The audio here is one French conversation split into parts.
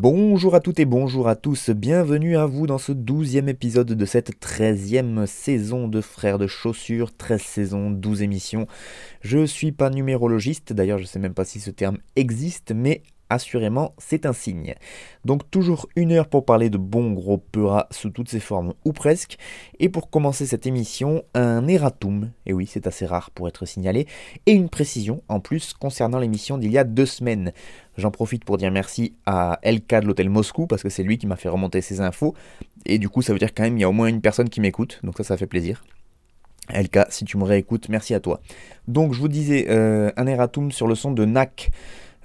Bonjour à toutes et bonjour à tous, bienvenue à vous dans ce douzième épisode de cette treizième saison de Frères de Chaussures, 13 saisons, 12 émissions. Je suis pas numérologiste, d'ailleurs je sais même pas si ce terme existe, mais assurément c'est un signe. Donc toujours une heure pour parler de bon gros peurat sous toutes ses formes ou presque. Et pour commencer cette émission, un erratum, et oui c'est assez rare pour être signalé, et une précision en plus concernant l'émission d'il y a deux semaines. J'en profite pour dire merci à LK de l'hôtel Moscou parce que c'est lui qui m'a fait remonter ces infos. Et du coup ça veut dire quand même il y a au moins une personne qui m'écoute, donc ça ça fait plaisir. LK, si tu me réécoutes, merci à toi. Donc je vous disais euh, un erratum sur le son de NAC.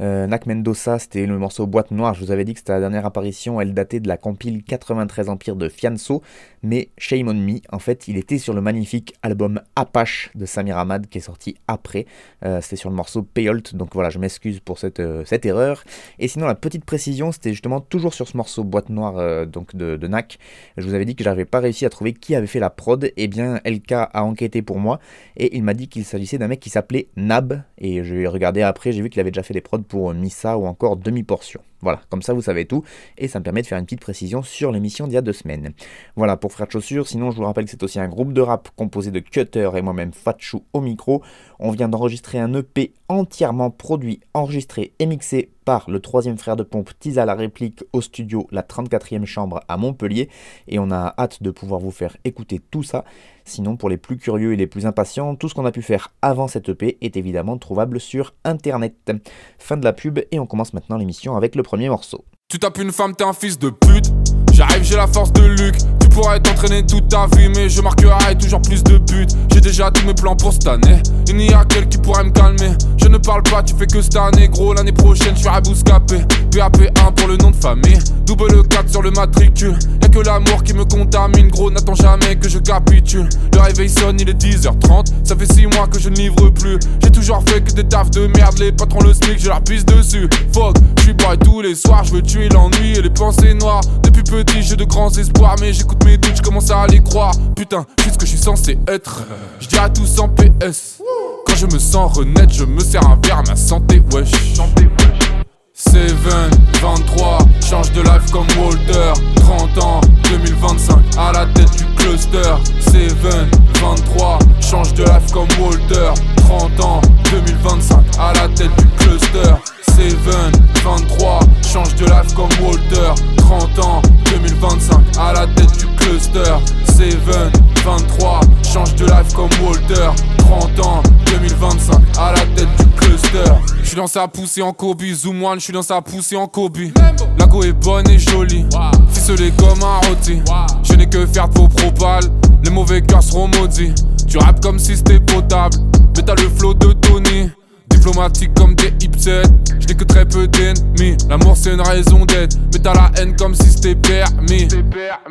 Euh, Nak Mendoza, c'était le morceau Boîte Noire. Je vous avais dit que c'était la dernière apparition. Elle datait de la compile 93 Empire de Fianso. Mais Shame on Me, en fait, il était sur le magnifique album Apache de Samir Ahmad qui est sorti après. Euh, c'était sur le morceau Payolt. Donc voilà, je m'excuse pour cette, euh, cette erreur. Et sinon, la petite précision, c'était justement toujours sur ce morceau Boîte Noire euh, donc de, Nak. Je vous avais dit que j'avais pas réussi à trouver qui avait fait la prod. Et bien, LK a enquêté pour moi. Et il m'a dit qu'il s'agissait d'un mec qui s'appelait Nab. Et je vais regarder après, j'ai vu qu'il avait déjà fait des prods pour Missa ou encore demi-portion. Voilà, comme ça vous savez tout, et ça me permet de faire une petite précision sur l'émission d'il y a deux semaines. Voilà pour Frère de Chaussures, sinon je vous rappelle que c'est aussi un groupe de rap composé de Cutter et moi-même Fatchou au micro. On vient d'enregistrer un EP entièrement produit, enregistré et mixé par le troisième frère de pompe Tisa la réplique au studio La 34e chambre à Montpellier, et on a hâte de pouvoir vous faire écouter tout ça. Sinon, pour les plus curieux et les plus impatients, tout ce qu'on a pu faire avant cette EP est évidemment trouvable sur internet. Fin de la pub, et on commence maintenant l'émission avec le premier morceau. Tu tapes une femme, t'es un fils de pute. J'arrive, j'ai la force de Luc. Pourrais t'entraîner toute ta vie, mais je marquerai toujours plus de buts. J'ai déjà tous mes plans pour cette année. Il n'y a qu'elle qui pourrait me calmer. Je ne parle pas, tu fais que cette année, gros. L'année prochaine, je suis à Bouscapé. PAP1 pour le nom de famille. Double 4 sur le matricule. Y'a que l'amour qui me contamine, gros. N'attends jamais que je capitule. Le réveil sonne, il est 10h30. Ça fait 6 mois que je ne livre plus. J'ai toujours fait que des tafs de merde. Les patrons le SMIC, je leur pisse dessus. Fuck, je suis boy tous les soirs. Je veux tuer l'ennui et les pensées noires. Depuis petit, j'ai de grands espoirs. Mais j'écoute mes doutes, je commence à les croire. Putain, suis ce que je suis censé être. Je dis à tous en PS. Quand je me sens renaître, je me sers un verre à ma santé, wesh. 7, 23, change de life comme Walter 30 ans, 2025, à la tête du cluster. 7, 23, change de life comme Walter 30 ans, 2025, à la tête du cluster. 7, 23, change de life comme Walter 30 ans, 2025, à la tête du cluster. 7, 23, change de life comme Walter 30 ans, 2025, à la tête du cluster. Je suis dans sa poussée en Kobe, zoom one, je suis dans sa poussée en Kobe. La go est bonne et jolie, ficelée comme un rôti. Je n'ai que faire de vos propales, les mauvais cœurs seront maudits. Tu rappes comme si c'était potable, mais t'as le flow de Tony Diplomatique comme des hipsets, je n'ai que très peu d'ennemis L'amour c'est une raison d'être, mais t'as la haine comme si c'était permis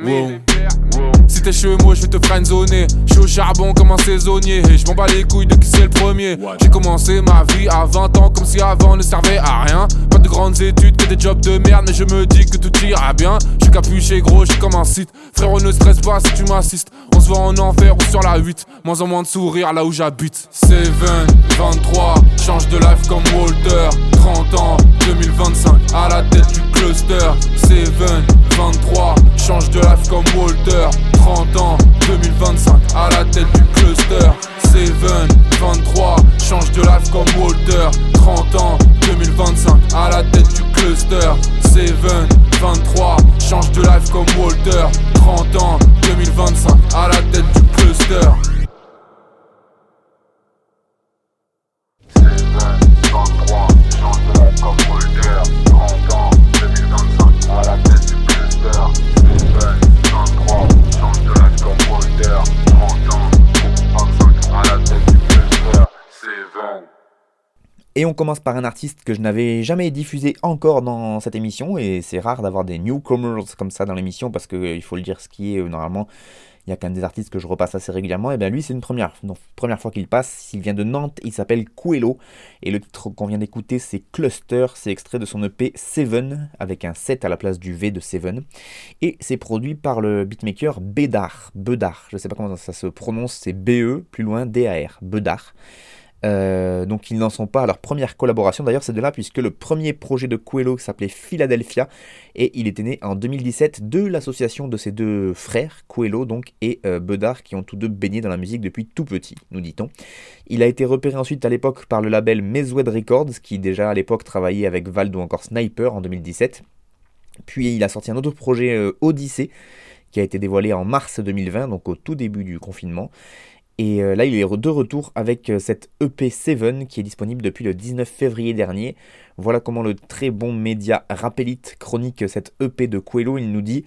Wow. Si t'es chevaux, je vais te friendzoner. Je suis au charbon comme un saisonnier. Et je m'en bats les couilles de qui c'est le premier. J'ai commencé ma vie à 20 ans comme si avant ne servait à rien. Pas de grandes études, que des jobs de merde. Mais je me dis que tout ira bien. Je suis capuché gros, je suis comme un site. Frérot, ne stresse pas si tu m'assistes. On se voit en enfer ou sur la 8. Moins en moins de sourire là où j'habite. 7, 23, change de life comme Walter. 30 ans, Et on commence par un artiste que je n'avais jamais diffusé encore dans cette émission, et c'est rare d'avoir des newcomers comme ça dans l'émission, parce qu'il faut le dire ce qui est, euh, normalement, il y a quand même des artistes que je repasse assez régulièrement, et bien lui c'est une première, donc, première fois qu'il passe, il vient de Nantes, il s'appelle Coelho, et le titre qu'on vient d'écouter c'est Cluster, c'est extrait de son EP Seven, avec un 7 à la place du V de Seven, et c'est produit par le beatmaker Bedar, Bedar, je sais pas comment ça se prononce, c'est BE, plus loin DAR, Bedar. Euh, donc ils n'en sont pas à leur première collaboration. D'ailleurs, c'est de là puisque le premier projet de Coelho s'appelait Philadelphia et il était né en 2017 de l'association de ses deux frères, Coelho donc et euh, Bedard, qui ont tous deux baigné dans la musique depuis tout petit, nous dit-on. Il a été repéré ensuite à l'époque par le label Meswed Records, qui déjà à l'époque travaillait avec Vald ou encore Sniper en 2017. Puis il a sorti un autre projet euh, Odyssey qui a été dévoilé en mars 2020, donc au tout début du confinement. Et euh, là, il est de retour avec euh, cette EP7 qui est disponible depuis le 19 février dernier. Voilà comment le très bon média Rappelite chronique cette EP de Coelho. Il nous dit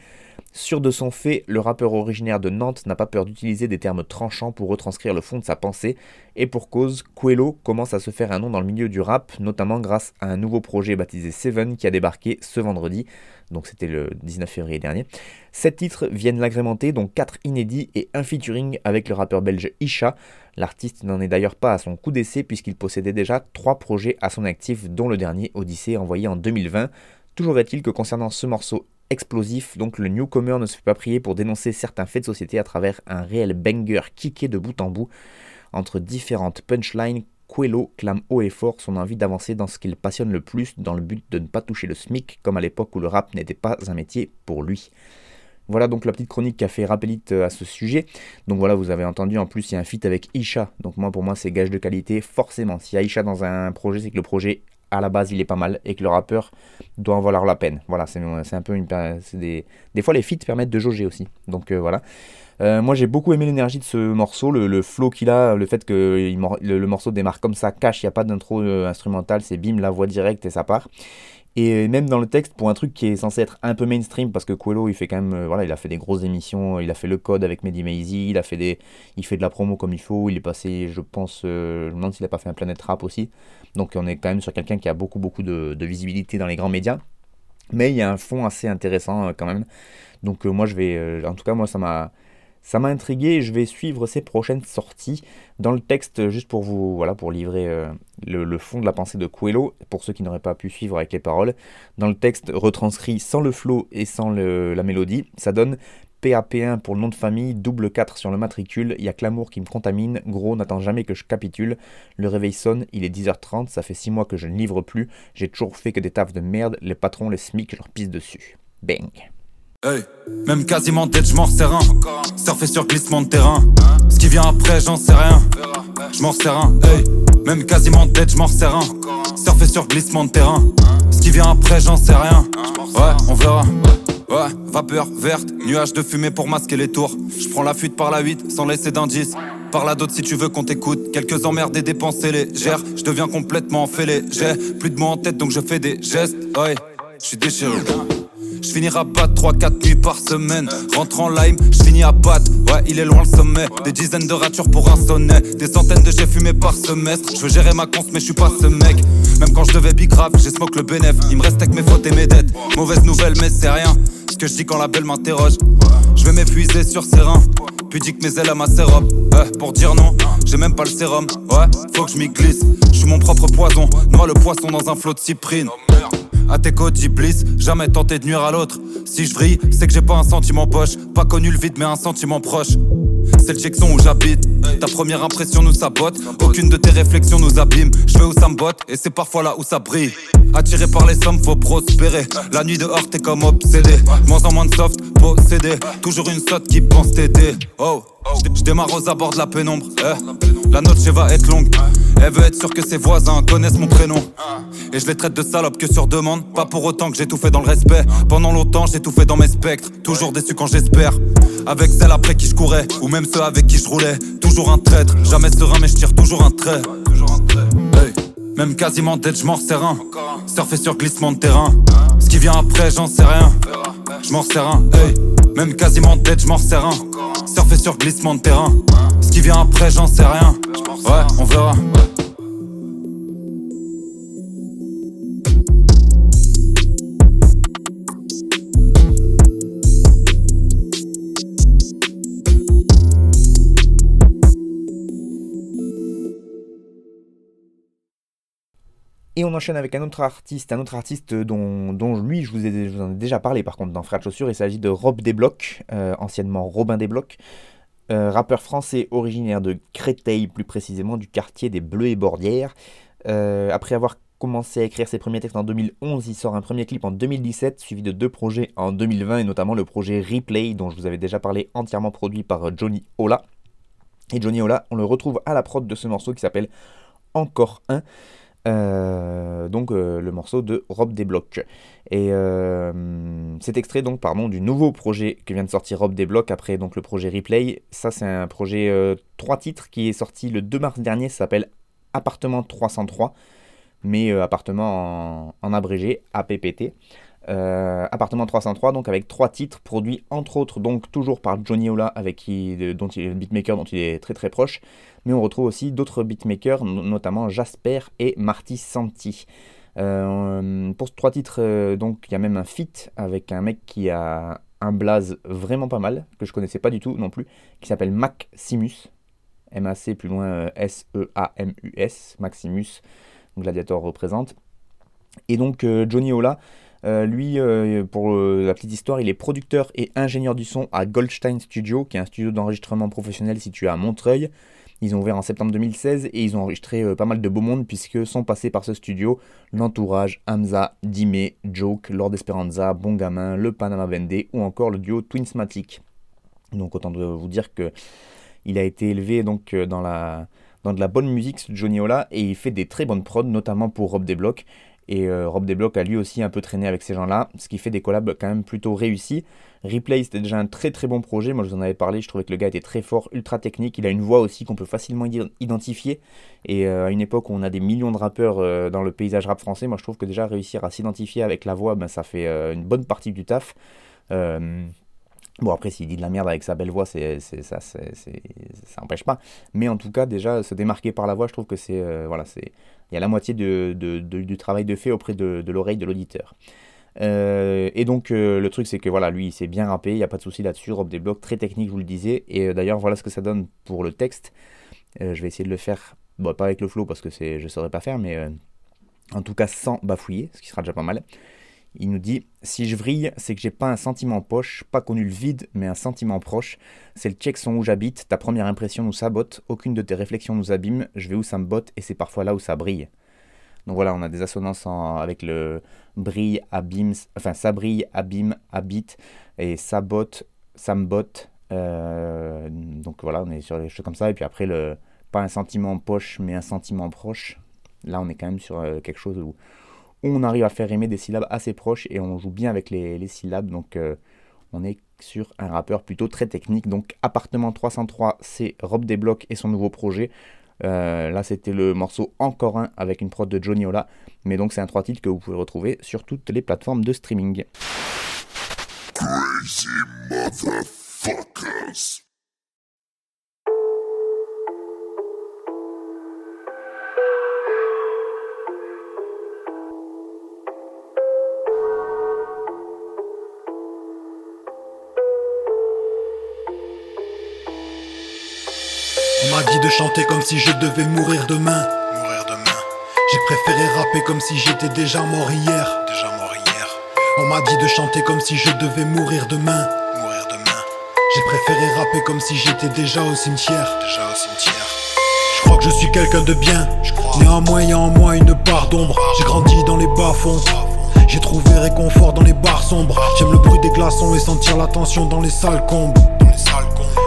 Sûr de son fait, le rappeur originaire de Nantes n'a pas peur d'utiliser des termes tranchants pour retranscrire le fond de sa pensée. Et pour cause, Coelho commence à se faire un nom dans le milieu du rap, notamment grâce à un nouveau projet baptisé Seven qui a débarqué ce vendredi donc c'était le 19 février dernier. Sept titres viennent l'agrémenter, dont quatre inédits et un featuring avec le rappeur belge Isha. L'artiste n'en est d'ailleurs pas à son coup d'essai puisqu'il possédait déjà trois projets à son actif, dont le dernier Odyssée envoyé en 2020. Toujours est-il que concernant ce morceau explosif, donc le newcomer ne se fait pas prier pour dénoncer certains faits de société à travers un réel banger kické de bout en bout entre différentes punchlines Coelho clame haut et fort son envie d'avancer dans ce qu'il passionne le plus dans le but de ne pas toucher le SMIC comme à l'époque où le rap n'était pas un métier pour lui. Voilà donc la petite chronique qu'a fait Rappelite euh, à ce sujet. Donc voilà, vous avez entendu, en plus il y a un feat avec Isha. Donc moi pour moi c'est gage de qualité, forcément. S'il y a Isha dans un projet, c'est que le projet à la base il est pas mal et que le rappeur doit en valoir la peine. Voilà, c'est un peu une... Des, des fois les feats permettent de jauger aussi. Donc euh, voilà. Euh, moi j'ai beaucoup aimé l'énergie de ce morceau, le, flow qu'il a, le fait que le, morceau démarre comme ça, cache, il n'y a pas d'intro euh, instrumental, c'est bim, la voix directe et ça part. Et même dans le texte, pour un truc qui est censé être un peu mainstream, parce que Coelho, il fait quand même, euh, voilà, il a fait des grosses émissions, il a fait le code avec Mehdi Maizy, il a fait des, il fait de la promo comme il faut, il est passé, je pense, je me demande s'il a pas fait un Planet Rap aussi. Donc on est quand même sur quelqu'un qui a beaucoup beaucoup de, visibilité dans les grands médias, mais il y a un fond assez intéressant quand même. Donc moi je vais, en tout cas moi ça m'a, ça m'a intrigué je vais suivre ses prochaines sorties. Dans le texte, juste pour vous, voilà, pour livrer euh, le, fond de la pensée de Coelho, pour ceux qui n'auraient pas pu suivre avec les paroles, dans le texte retranscrit sans le flow et sans la mélodie, ça donne PAP1 pour le nom de famille, double 4 sur le matricule, il y a que l'amour qui me contamine, gros, n'attend jamais que je capitule, le réveil sonne, il est 10h30, ça fait 6 mois que je ne livre plus, j'ai toujours fait que des tafs de merde, les patrons, les SMIC, je leur pisse dessus. Bang même quasiment dead, je m'en un. Surfer sur glissement de terrain. Ce qui vient après, j'en sais rien. Je m'en un. Hey. Même quasiment dead, je m'en un. Surfer sur glissement de terrain. Ce qui vient après, j'en sais rien. Ouais, on verra. Ouais, vapeur verte, nuage de fumée pour masquer les tours. Je prends la fuite par la 8 sans laisser d'indice. Par la d'autres si tu veux qu'on t'écoute. Quelques emmerdes et dépenser légères. Je deviens complètement fêlé. J'ai plus de mots en tête donc je fais des gestes. Ouais, je suis déchiré. Je finis à battre 3-4 nuits par semaine. Rentre en lime, je finis à battre. Ouais, il est loin le sommet. Des dizaines de ratures pour un sonnet. Des centaines de jets fumés par semestre. Je veux gérer ma conce, mais je suis pas ce mec. Même quand je devais grave, j'ai smoke le bénéf. Il me reste avec mes fautes et mes dettes. Mauvaise nouvelle, mais c'est rien. Ce que je dis quand la belle m'interroge. Je vais m'épuiser sur ses reins. Pudique mes ailes à ma sérum. pour dire non, j'ai même pas le sérum. Ouais, faut que je m'y glisse. Je suis mon propre poison. Noie le poisson dans un flot de cyprine. À tes côtes, j'y jamais tenté de nuire à l'autre. Si je vrille, c'est que j'ai pas un sentiment poche. Pas connu le vide, mais un sentiment proche. C'est le Jackson où j'habite. Ta première impression nous sabote. Aucune de tes réflexions nous abîme. Je vais où ça me botte, et c'est parfois là où ça brille. Attiré par les sommes, faut prospérer. La nuit dehors, t'es comme obsédé. Moins en moins de soft, possédé. Toujours une sotte qui pense t'aider. Oh. Je aux abords de la pénombre. Eh. La note va être longue. Elle veut être sûre que ses voisins connaissent mon prénom. Et je les traite de salopes que sur demande. Pas pour autant que j'ai tout fait dans le respect. Pendant longtemps, j'ai tout fait dans mes spectres. Toujours déçu quand j'espère. Avec celle après qui je courais. Ou même ceux avec qui je roulais. Toujours un traître. Jamais serein, mais je tire toujours un trait. Même quasiment dead, je m'en un. Surfer sur glissement de terrain. Ce qui vient après, j'en sais rien. Je m'en un. Même quasiment dead, je m'en un glissement de terrain. Ce qui vient après, j'en sais rien. On verra. Et on enchaîne avec un autre artiste, un autre artiste dont, dont lui, je vous, ai, je en ai déjà parlé par contre dans Frat Chaussure, il s'agit de Rob Desblocs, euh, anciennement Robin Desblocs, euh, rappeur français originaire de Créteil, plus précisément du quartier des Bleus et Bordières. Euh, après avoir commencé à écrire ses premiers textes en 2011, il sort un premier clip en 2017, suivi de deux projets en 2020, et notamment le projet Replay, dont je vous avais déjà parlé, entièrement produit par Johnny Ola. Et Johnny Ola, on le retrouve à la prod de ce morceau qui s'appelle Encore un. Euh, donc euh, le morceau de Rob Desblocs. Et euh, c'est extrait donc pardon du nouveau projet que vient de sortir Rob Desblocs après donc le projet Replay. Ça c'est un projet euh, trois titres qui est sorti le 2 mars dernier. Ça s'appelle Appartement 303, mais appartement en, abrégé APPT. Appartement 303 donc avec trois titres produits entre autres donc toujours par Johnny Ola avec qui dont il est le beatmaker dont il est très très proche mais on retrouve aussi d'autres beatmakers no- notamment Jasper et Marty Santi. Euh, pour ces trois titres euh, donc il y a même un feat avec un mec qui a un blaze vraiment pas mal que je connaissais pas du tout non plus qui s'appelle Maximus. M-A-C plus loin S-E-A-M-U-S Maximus Gladiator représente. Et donc euh, Johnny Ola euh, lui, pour la petite histoire, il est producteur et ingénieur du son à Goldstein Studio, qui est un studio d'enregistrement professionnel situé à Montreuil. Ils ont ouvert en septembre 2016 et ils ont enregistré euh, pas mal de beau monde puisque sont passés par ce studio l'entourage Hamza, Dime, Joke, Lord Esperanza, Bon Gamin, le Panama Vendée ou encore le duo Twinsmatic. Donc autant de vous dire que il a été élevé donc euh, dans la dans de la bonne musique ce Johnny Ola et il fait des très bonnes prods notamment pour Rob Desblocs et euh, Rob Desblocs a lui aussi un peu traîné avec ces gens-là, ce qui fait des collabs quand même plutôt réussis. Replay, c'était déjà un très très bon projet. Moi, je vous en avais parlé. Je trouvais que le gars était très fort, ultra technique. Il a une voix aussi qu'on peut facilement id- identifier. Et euh, à une époque où on a des millions de rappeurs euh, dans le paysage rap français, moi, je trouve que déjà réussir à s'identifier avec la voix, ben, ça fait une bonne partie du taf. Bon, après, s'il dit de la merde avec sa belle voix, ça, n'empêche pas. Mais en tout cas, déjà, se démarquer par la voix, je trouve que c'est. voilà, c'est. Il y a la moitié du travail de fait auprès de, l'oreille de l'auditeur. Euh, et donc, euh, le truc, c'est que voilà, lui, il s'est bien rappé, il n'y a pas de souci là-dessus. Rob des blocs, très technique, je vous le disais. Et euh, d'ailleurs, voilà ce que ça donne pour le texte. Je vais essayer de le faire, bon, pas avec le flow parce que je ne saurais pas faire, mais en tout cas sans bafouiller, ce qui sera déjà pas mal. Il nous dit Si je vrille, c'est que j'ai pas un sentiment poche, pas connu le vide, mais un sentiment proche. C'est le check son où j'habite, ta première impression nous sabote, aucune de tes réflexions nous abîme, je vais où ça me botte et c'est parfois là où ça brille. Donc voilà, on a des assonances avec le brille, abîme, enfin ça brille, abîme, habite et sabote, ça me botte. Euh, donc voilà, on est sur des choses comme ça. Et puis après, le, pas un sentiment poche, mais un sentiment proche. Là, on est quand même sur euh, quelque chose où on arrive à faire aimer des syllabes assez proches et on joue bien avec les, syllabes. Donc euh, on est sur un rappeur plutôt très technique. Donc Appartement 303, c'est Rob Desblocs et son nouveau projet. Euh, là, c'était le morceau Encore un avec une prod de Johnny Ola. Mais donc, c'est un trois titres que vous pouvez retrouver sur toutes les plateformes de streaming. On m'a dit de chanter comme si je devais mourir demain. Mourir demain. J'ai préféré rapper comme si j'étais déjà mort hier. Déjà mort hier. On m'a dit de chanter comme si je devais mourir demain. Mourir demain. J'ai préféré rapper comme si j'étais déjà au cimetière. Déjà au cimetière. Je crois que je suis quelqu'un de bien. Néanmoins, il y a en moi une part d'ombre. J'ai grandi dans les bas-fonds. J'ai trouvé réconfort dans les bars sombres. J'aime le bruit des glaçons et sentir la tension dans les sales combes. Dans les.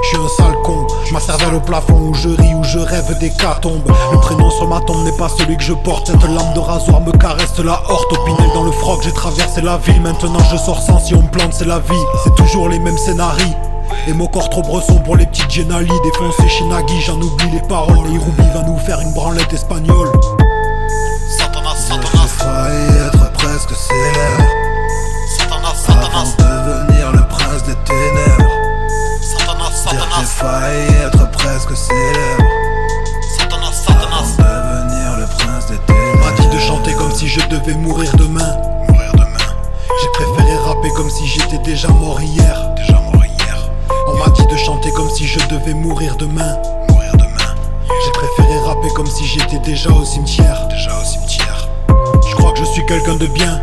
Je suis un sale con, ma cervelle au plafond où je ris, où je rêve des tombes Le prénom sur ma tombe n'est pas celui que je porte. Cette lame de rasoir me caresse la horte. Au Pinel dans le froc, j'ai traversé la ville. Maintenant je sors sans si on me plante, c'est la vie. C'est toujours les mêmes scénarios. Et mon corps trop bresson pour les petites Genali Défoncé chez Nagui, j'en oublie les paroles Nairobi va nous faire une branlette espagnole Satanas, Satanas être presque célèbre célèbre Satanas, Satanas devenir le prince des ténèbres m'a dit de chanter comme si je devais mourir demain Mourir demain J'ai préféré rapper comme si j'étais déjà mort hier Déjà mort hier on m'a dit de chanter comme si je devais mourir demain. Mourir demain. J'ai préféré rapper comme si j'étais déjà au cimetière. Déjà au cimetière. quelqu'un de bien?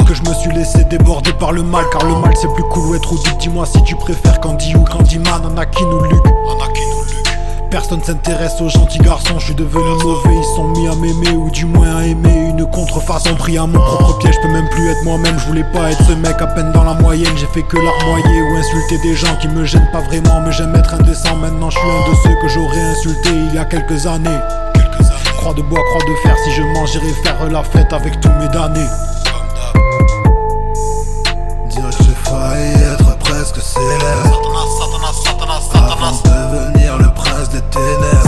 Et que je me suis laissé déborder par le mal, car le mal c'est plus cool ou être ou Dis-moi si tu préfères Candy ou Candyman, Anakin ou Luke. Personne s'intéresse aux gentils garçons, je suis devenu mauvais, ils sont mis à m'aimer ou du moins à aimer. Une contrefaçon pris à mon propre piège, je peux même plus être moi-même, je voulais pas être ce mec. À peine dans la moyenne, j'ai fait que larmoyer ou insulter des gens qui me gênent pas vraiment, mais j'aime être indécent, maintenant je suis un de ceux que j'aurais insulté il y a quelques années. Croix de bois, croix de fer, si je mange j'irai faire la fête avec tous mes damnés. Dire que j'ai failli être presque célèbre. Avant de des ténèbres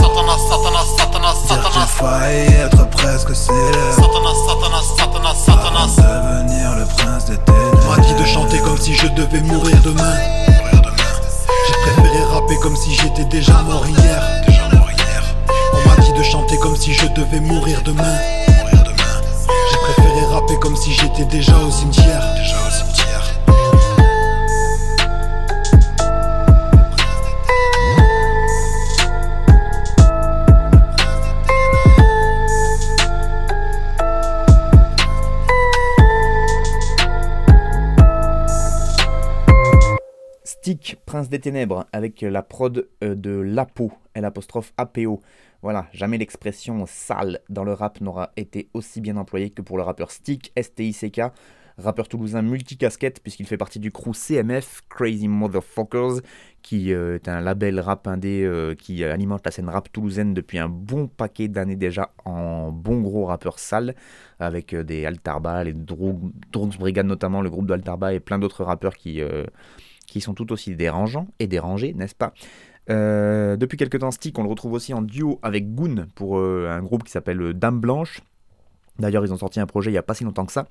Dire que j'ai failli être presque célèbre Avant de devenir le prince des ténèbres On m'a dit de chanter comme si je devais mourir demain. J'ai préféré rapper comme si j'étais déjà mort hier. On m'a dit de chanter comme si je devais mourir demain. J'ai préféré rapper comme si j'étais déjà au cimetière. Des Ténèbres, avec la prod euh, de Lapo, l'apostrophe APO. Voilà, jamais l'expression sale dans le rap n'aura été aussi bien employée que pour le rappeur Stick, S-T-I-C-K, rappeur toulousain multicasquette, puisqu'il fait partie du crew CMF, Crazy Motherfuckers, qui euh, est un label rap indé euh, qui alimente la scène rap toulousaine depuis un bon paquet d'années déjà en bon gros rappeur sale, avec euh, des Altarba, les Drogs Brigade notamment, le groupe de Altarba et plein d'autres rappeurs qui, euh, qui sont tout aussi dérangeants et dérangés, n'est-ce pas Euh, Depuis quelques temps, Stick, on le retrouve aussi en duo avec Goon pour euh, un groupe qui s'appelle euh, Dame Blanche. D'ailleurs, ils ont sorti un projet il n'y a pas si longtemps que ça.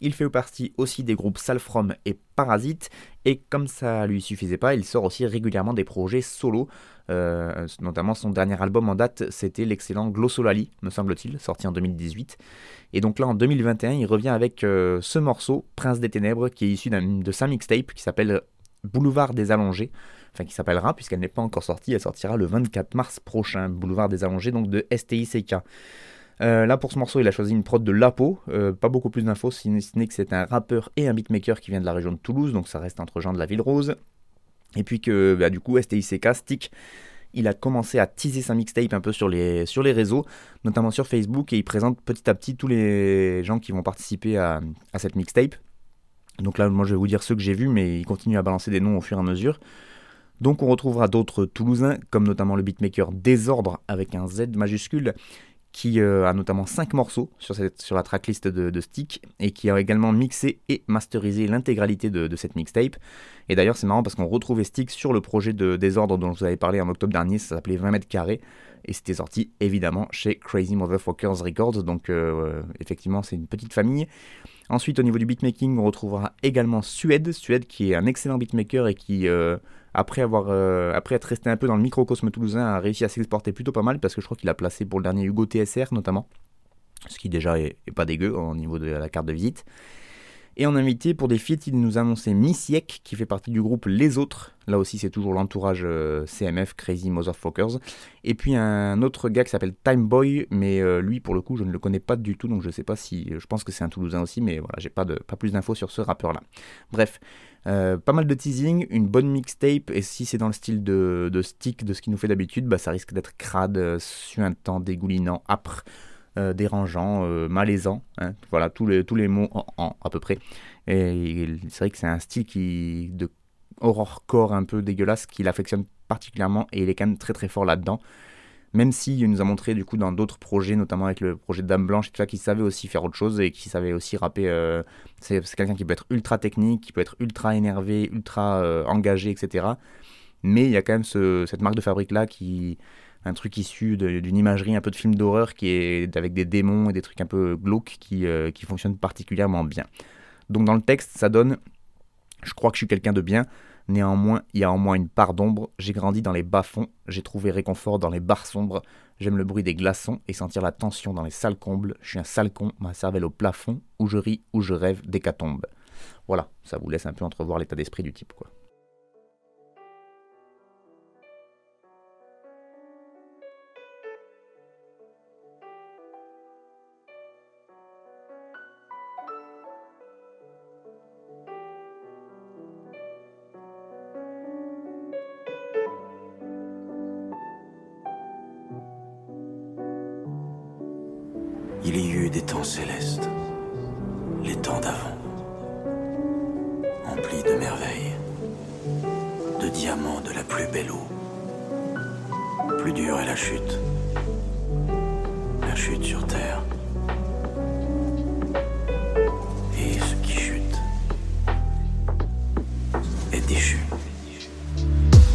Il fait partie aussi des groupes Salfrom et Parasite. Et comme ça lui suffisait pas, il sort aussi régulièrement des projets solo. Notamment son dernier album en date, c'était l'excellent Glossolali, me semble-t-il, sorti en 2018. Et donc là, en 2021, il revient avec ce morceau, Prince des Ténèbres, qui est issu de sa mixtape qui s'appelle Boulevard des Allongés. Enfin, qui s'appellera, puisqu'elle n'est pas encore sortie, elle sortira le 24 mars prochain. Boulevard des Allongés, donc de STICK. Euh, là, pour ce morceau, il a choisi une prod de Lapo. Euh, pas beaucoup plus d'infos, si ce n'est que c'est un rappeur et un beatmaker qui vient de la région de Toulouse, donc ça reste entre gens de la ville rose. Et puis que, bah, du coup, STICK, Stick, il a commencé à teaser sa mixtape un peu sur les, réseaux, notamment sur Facebook, et il présente petit à petit tous les gens qui vont participer à cette mixtape. Donc là, moi, je vais vous dire ceux que j'ai vus, mais il continue à balancer des noms au fur et à mesure. Donc on retrouvera d'autres Toulousains, comme notamment le beatmaker Désordre avec un Z majuscule, qui euh, a notamment 5 morceaux sur, la tracklist de, de Stick, et qui a également mixé et masterisé l'intégralité de, de cette mixtape. Et d'ailleurs c'est marrant parce qu'on retrouvait Stick sur le projet de Désordre dont je vous avais parlé en octobre dernier, ça s'appelait 20 mètres carrés, et c'était sorti évidemment chez Crazy Motherfuckers Records, donc euh, effectivement c'est une petite famille. Ensuite, au niveau du beatmaking, on retrouvera également Suède, Suède qui est un excellent beatmaker et qui, euh, après, avoir, euh, après être resté un peu dans le microcosme toulousain, a réussi à s'exporter plutôt pas mal parce que je crois qu'il a placé pour le dernier Hugo TSR notamment, ce qui déjà est, est pas dégueu au niveau de la carte de visite. Et en invité pour des feats, il nous a annoncé Missiek, qui fait partie du groupe Les Autres. Là aussi, c'est toujours l'entourage euh, CMF, Crazy Motherfuckers. Et puis un autre gars qui s'appelle Time Boy, mais euh, lui, pour le coup, je ne le connais pas du tout, donc je sais pas si. Je pense que c'est un Toulousain aussi, mais voilà, j'ai pas, de, pas plus d'infos sur ce rappeur-là. Bref, euh, pas mal de teasing, une bonne mixtape, et si c'est dans le style de, de stick de ce qu'il nous fait d'habitude, bah, ça risque d'être crade, euh, suintant, dégoulinant, âpre euh, dérangeant, euh, malaisant, hein, voilà tous les, tous les mots en, à peu près. Et c'est vrai que c'est un style qui de horrorcore un peu dégueulasse qu'il affectionne particulièrement et il est quand même très très fort là-dedans. Même s'il nous a montré du coup dans d'autres projets, notamment avec le projet Dame Blanche et tout ça, qu'il savait aussi faire autre chose et qu'il savait aussi rapper. euh, c'est quelqu'un qui peut être ultra technique, qui peut être ultra énervé, ultra engagé, etc. Mais il y a quand même ce- cette marque de fabrique là qui, un truc issu d'une imagerie un peu de film d'horreur qui est avec des démons et des trucs un peu glauques qui, euh, qui fonctionnent particulièrement bien. Donc dans le texte, ça donne Je crois que je suis quelqu'un de bien, néanmoins, il y a en moi une part d'ombre. J'ai grandi dans les bas-fonds, j'ai trouvé réconfort dans les barres sombres. J'aime le bruit des glaçons et sentir la tension dans les salles combles. Je suis un sale con, ma cervelle au plafond, où je ris, où je rêve d'hécatombe. Voilà, ça vous laisse un peu entrevoir l'état d'esprit du type, quoi.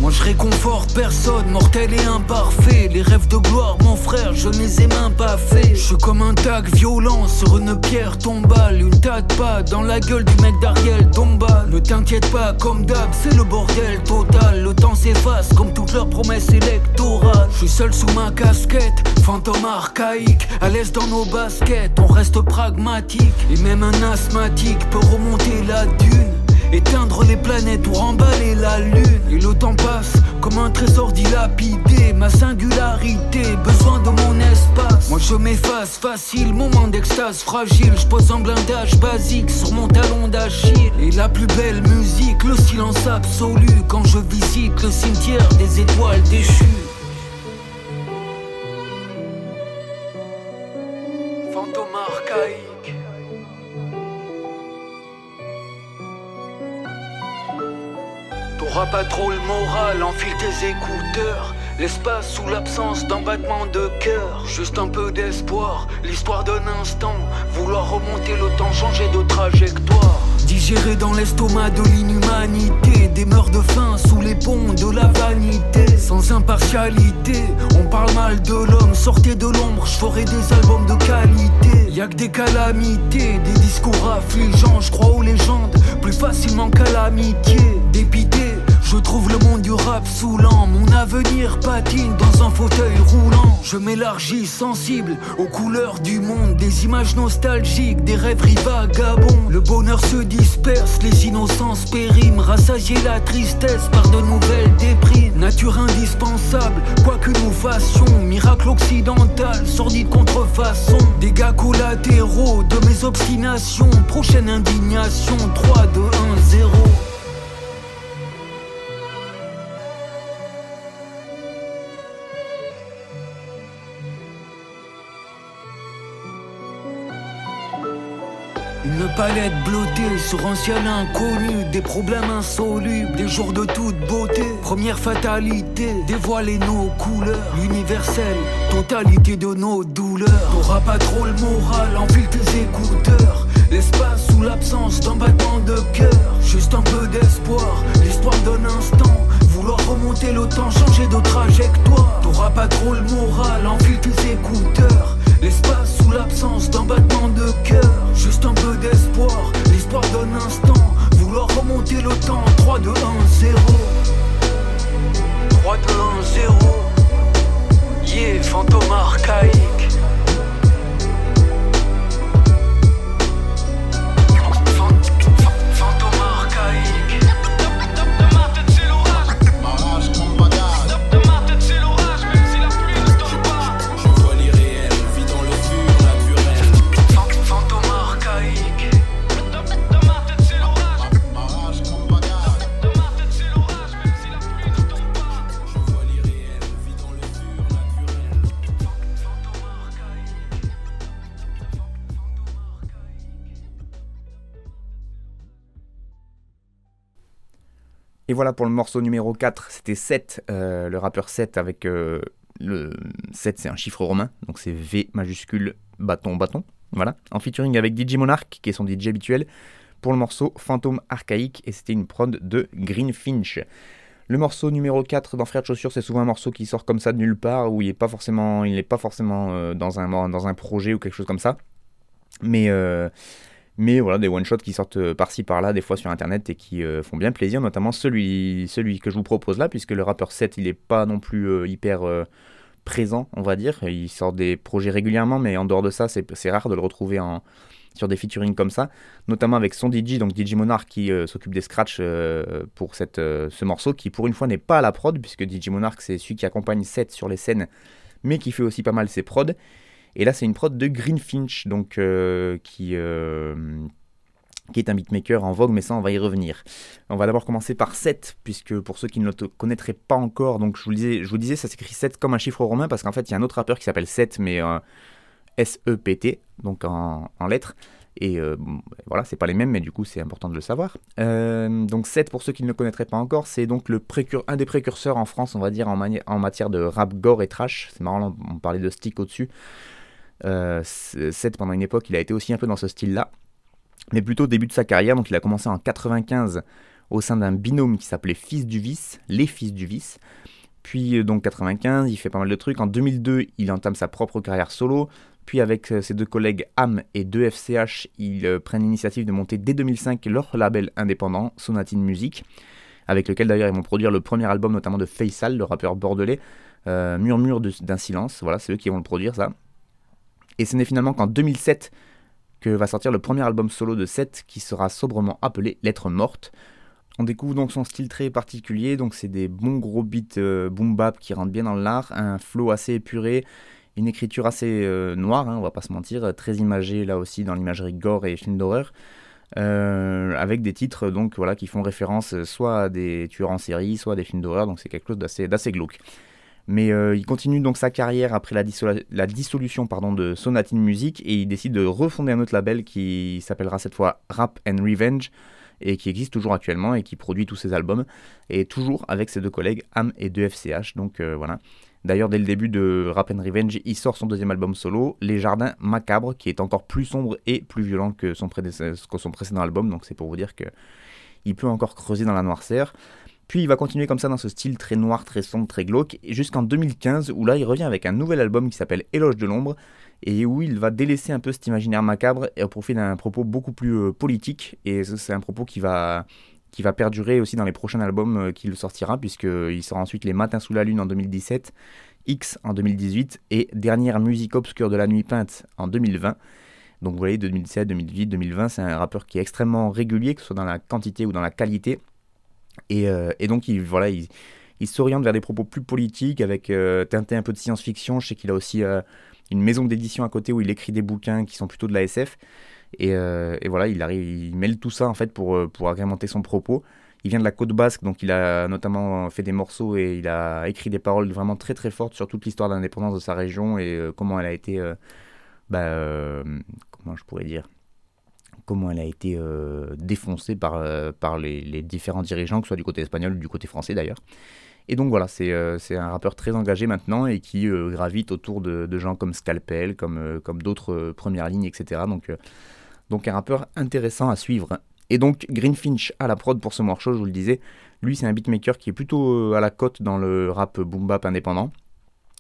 Moi je réconforte personne, mortel et imparfait. Les rêves de gloire, mon frère, je ne les ai même pas faits. Je suis comme un tag violent sur une pierre tombale. Une de pas dans la gueule du mec d'Ariel Dombal. Ne t'inquiète pas, comme d'hab, c'est le bordel total. Le temps s'efface comme toutes leurs promesses électorales. Je suis seul sous ma casquette, fantôme archaïque. À l'aise dans nos baskets, on reste pragmatique. Et même un asthmatique peut remonter la dune. Éteindre les planètes ou remballer la lune. Et le temps passe comme un trésor dilapidé. Ma singularité, besoin de mon espace. Moi je m'efface facile, moment d'extase fragile. Je pose un blindage basique sur mon talon d'Achille. Et la plus belle musique, le silence absolu. Quand je visite le cimetière des étoiles déchues Pas trop le moral, enfile tes écouteurs. L'espace sous l'absence d'un battement de cœur. Juste un peu d'espoir, l'histoire d'un instant. Vouloir remonter le temps, changer de trajectoire. Digéré dans l'estomac de l'inhumanité. Des mœurs de faim sous les ponts de la vanité. Sans impartialité, on parle mal de l'homme. Sortez de l'ombre, je ferai des albums de qualité. Y'a que des calamités, des discours affligeants. Je crois aux légendes, plus facilement qu'à l'amitié. Dépité, rap. Mon avenir patine dans un fauteuil roulant. Je m'élargis sensible aux couleurs du monde. Des images nostalgiques, des rêveries vagabonds. Le bonheur se disperse, les innocences périment. Rassasier la tristesse par de nouvelles déprimes. Nature indispensable, quoi que nous fassions. Miracle occidental, sordide contrefaçon. Dégâts collatéraux de mes obstinations. Prochaine indignation, 3, 2, 1, 0. Palette blottée sur un ciel inconnu, des problèmes insolubles, des jours de toute beauté. Première fatalité, dévoiler nos couleurs, l'universelle totalité de nos douleurs. T'auras pas trop le moral, enfile tes écouteurs. L'espace sous l'absence d'un battement de cœur. Juste un peu d'espoir, l'histoire d'un instant. Vouloir remonter le temps, changer de trajectoire. T'auras pas trop le moral, enfile tes écouteurs. L'espace sous l'absence d'un battement de cœur. Juste un peu d'espoir, l'histoire d'un instant. Vouloir remonter le temps, 3, 2, 1, 0. 3, 2, 1, 0. Yeah, fantôme archaïque. Et voilà pour le morceau numéro 4, c'était 7, euh, le rappeur 7 avec euh, le 7 c'est un chiffre romain, donc c'est V majuscule bâton bâton, voilà, en featuring avec DJ Monarch qui est son DJ habituel pour le morceau Fantôme archaïque et c'était une prod de Green Finch. Le morceau numéro 4 dans Frères de Chaussures, c'est souvent un morceau qui sort comme ça de nulle part, où il n'est pas forcément, il n'est pas forcément euh, dans, un, dans un projet ou quelque chose comme ça. Mais, mais voilà, des one-shots qui sortent euh, par-ci par-là, des fois sur internet et qui euh, font bien plaisir, notamment celui, celui que je vous propose là, puisque le rappeur 7 il n'est pas non plus euh, hyper présent, on va dire. Il sort des projets régulièrement, mais en dehors de ça, c'est rare de le retrouver en, sur des featuring comme ça, notamment avec son DJ, donc DJ Monarch qui s'occupe des scratchs pour ce morceau, qui pour une fois n'est pas à la prod, puisque DJ Monarch c'est celui qui accompagne Seth sur les scènes, mais qui fait aussi pas mal ses prods. Et là c'est une prod de Greenfinch, donc euh, qui, euh, qui est un beatmaker en vogue, mais ça on va y revenir. On va d'abord commencer par 7, puisque pour ceux qui ne le connaîtraient pas encore, donc je vous, disais, je vous disais ça s'écrit 7 comme un chiffre romain, parce qu'en fait il y a un autre rappeur qui s'appelle 7, mais... euh, S-E-P-T, donc en, lettres. Et euh, voilà, c'est pas les mêmes, mais du coup, c'est important de le savoir. Euh, donc, 7, pour ceux qui ne le connaîtraient pas encore, c'est donc un des précurseurs en France, on va dire, en matière de rap gore et trash. C'est marrant, on parlait de stick au-dessus. 7, pendant une époque, il a été aussi un peu dans ce style-là. Mais plutôt au début de sa carrière, donc il a commencé en 95 au sein d'un binôme qui s'appelait Fils du Vice, les Fils du Vice. Puis euh, donc 95, il fait pas mal de trucs. En 2002, il entame sa propre carrière solo. Puis avec euh, ses deux collègues Am et 2FCH, ils euh, prennent l'initiative de monter dès 2005 leur label indépendant, Sonatine Music, avec lequel d'ailleurs ils vont produire le premier album notamment de Faisal, le rappeur bordelais, Murmure d'un silence. Voilà, c'est eux qui vont le produire ça. Et ce n'est finalement qu'en 2007 que va sortir le premier album solo de Seth qui sera sobrement appelé Lettre morte. On découvre donc son style très particulier, donc c'est des bons gros beats euh, boom bap qui rentrent bien dans l'art, un flow assez épuré, une écriture assez euh, noire, hein, on va pas se mentir, très imagée là aussi dans l'imagerie gore et film d'horreur, euh, avec des titres donc voilà qui font référence soit à des tueurs en série, soit à des films d'horreur, donc c'est quelque chose d'assez glauque. Mais euh, il continue donc sa carrière après la, dissolu- la dissolution de Sonatine Music et il décide de refonder un autre label qui s'appellera cette fois Rap Revenge et qui existe toujours actuellement et qui produit tous ses albums et toujours avec ses deux collègues Am et 2FCH. Donc euh, voilà. D'ailleurs, dès le début de Rap Revenge, il sort son deuxième album solo, Les Jardins Macabres, qui est encore plus sombre et plus violent que son, prédécesseur- que son précédent album. Donc c'est pour vous dire que il peut encore creuser dans la noirceur. Puis il va continuer comme ça dans ce style très noir, très sombre, très glauque, jusqu'en 2015 où là il revient avec un nouvel album qui s'appelle Éloge de l'ombre, et où il va délaisser un peu cet imaginaire macabre et au profit d'un propos beaucoup plus euh, politique, et c'est un propos qui va, qui va perdurer aussi dans les prochains albums euh, qu'il sortira, puisqu'il sort ensuite Les Matins sous la Lune en 2017, X en 2018, et Dernière musique obscure de la nuit peinte en 2020. Donc vous voyez, 2017, 2018, 2020, c'est un rappeur qui est extrêmement régulier, que ce soit dans la quantité ou dans la qualité. Et, euh, et donc, il, voilà, il, il s'oriente vers des propos plus politiques, avec euh, teinté un peu de science-fiction. Je sais qu'il a aussi euh, une maison d'édition à côté où il écrit des bouquins qui sont plutôt de la SF. Et, voilà, il, mêle tout ça en fait pour, pour agrémenter son propos. Il vient de la côte basque, donc il a notamment fait des morceaux et il a écrit des paroles vraiment très très fortes sur toute l'histoire d'indépendance de sa région et comment elle a été, bah, comment je pourrais dire, comment elle a été euh, défoncée par, euh, par les, différents dirigeants, que ce soit du côté espagnol ou du côté français d'ailleurs. Et donc voilà, c'est euh, un rappeur très engagé maintenant et qui gravite autour de, gens comme Scalpel, comme, comme d'autres premières lignes, etc. Donc, donc un rappeur intéressant à suivre. Et donc Greenfinch à la prod pour ce morceau, je vous le disais. Lui, c'est un beatmaker qui est plutôt à la cote dans le rap boom bap indépendant.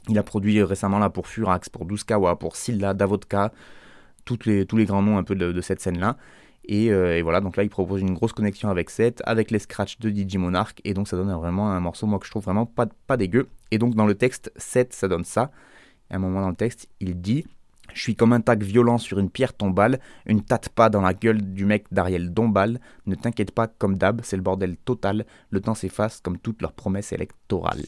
Il a produit récemment là pour Furax, pour Douskawa, pour Silla, Davodka, les, tous les grands noms un peu de, de cette scène-là. Et, euh, et voilà, donc là, il propose une grosse connexion avec Seth, avec les scratchs de DJ Monarch, et donc ça donne vraiment un morceau, moi, que je trouve vraiment pas, pas dégueu. Et donc, dans le texte, Seth, ça donne ça. À un moment dans le texte, il dit Je suis comme un tac violent sur une pierre tombale, une tatte pas dans la gueule du mec d'Ariel Dombal. Ne t'inquiète pas, comme d'hab, c'est le bordel total. Le temps s'efface comme toutes leurs promesses électorales.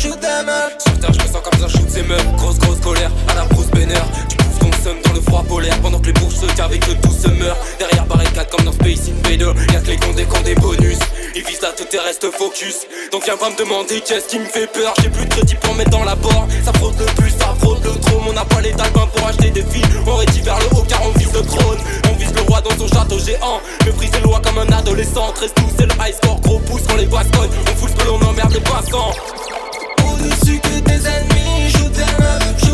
Shoot them up Sur je me sens comme un shoot meufs. Grosse, grosse colère à la Bruce Banner. Tu pousses ton seum dans le froid polaire pendant que les bourges se cavent et que tout se meurt. Derrière barricade comme dans Space Invader. Y'a que les condés qui ont des bonus. Ils visent la tête et restent focus. Donc viens pas me demander qu'est-ce qui me fait peur. J'ai plus de crédit pour mettre dans la bord. Ça fraude le plus, ça fraude le trône. On n'a pas les talbins pour acheter des filles. On rédit vers le haut car on vise le trône. On vise le roi dans son château géant. Me brise les lois comme un adolescent. 13 tout, c'est le high score. Gros pouce quand les bascogne. On fout ce on emmerde les passants. Que des ennemis Shoot them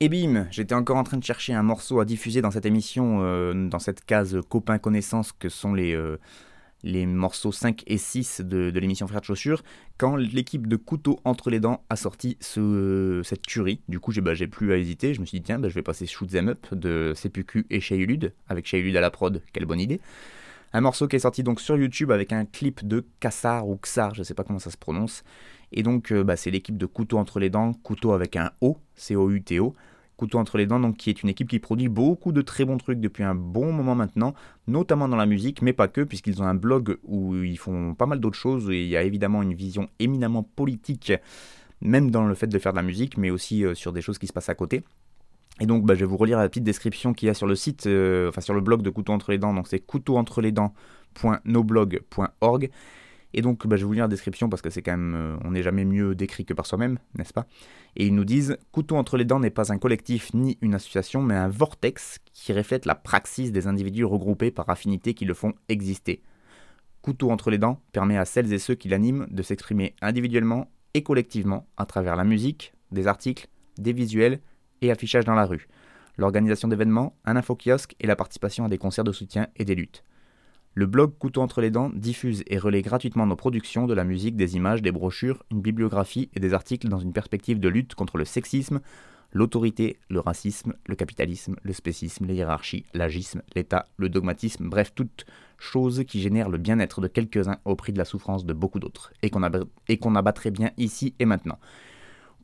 Et bim, j'étais encore en train de chercher un morceau à diffuser dans cette émission, euh, dans cette case copains connaissances que sont les, euh, les morceaux 5 et 6 de, l'émission Frères de Chaussures, quand l'équipe de Couteau entre les dents a sorti ce, cette tuerie. Du coup, j'ai bah, plus à hésiter, je me suis dit, tiens, bah, je vais passer Shoot Them Up de CPQ et Shayulud, avec Shayulud à la prod, quelle bonne idée. Un morceau qui est sorti donc sur YouTube avec un clip de Kassar ou Ksar, je sais pas comment ça se prononce. Et donc, euh, bah, c'est l'équipe de Couteau entre les dents, Couteau avec un O, C-O-U-T-O. Couteau entre les dents, donc qui est une équipe qui produit beaucoup de très bons trucs depuis un bon moment maintenant, notamment dans la musique, mais pas que, puisqu'ils ont un blog où ils font pas mal d'autres choses, et il y a évidemment une vision éminemment politique, même dans le fait de faire de la musique, mais aussi euh, sur des choses qui se passent à côté. Et donc, bah, je vais vous relire la petite description qu'il y a sur le site, euh, enfin sur le blog de Couteau entre les dents. Donc, c'est couteauentrelesdents.noblog.org. Et donc, bah, je vais vous lire la description parce que c'est quand même, euh, on n'est jamais mieux décrit que par soi-même, n'est-ce pas? Et ils nous disent Couteau entre les dents n'est pas un collectif ni une association, mais un vortex qui reflète la praxis des individus regroupés par affinité qui le font exister. Couteau entre les dents permet à celles et ceux qui l'animent de s'exprimer individuellement et collectivement à travers la musique, des articles, des visuels et affichages dans la rue, l'organisation d'événements, un infokiosque et la participation à des concerts de soutien et des luttes. Le blog Couteau entre les dents diffuse et relaie gratuitement nos productions, de la musique, des images, des brochures, une bibliographie et des articles dans une perspective de lutte contre le sexisme, l'autorité, le racisme, le capitalisme, le spécisme, les hiérarchies, l'agisme, l'État, le dogmatisme, bref, toutes choses qui génèrent le bien-être de quelques-uns au prix de la souffrance de beaucoup d'autres, et qu'on bien ici et maintenant.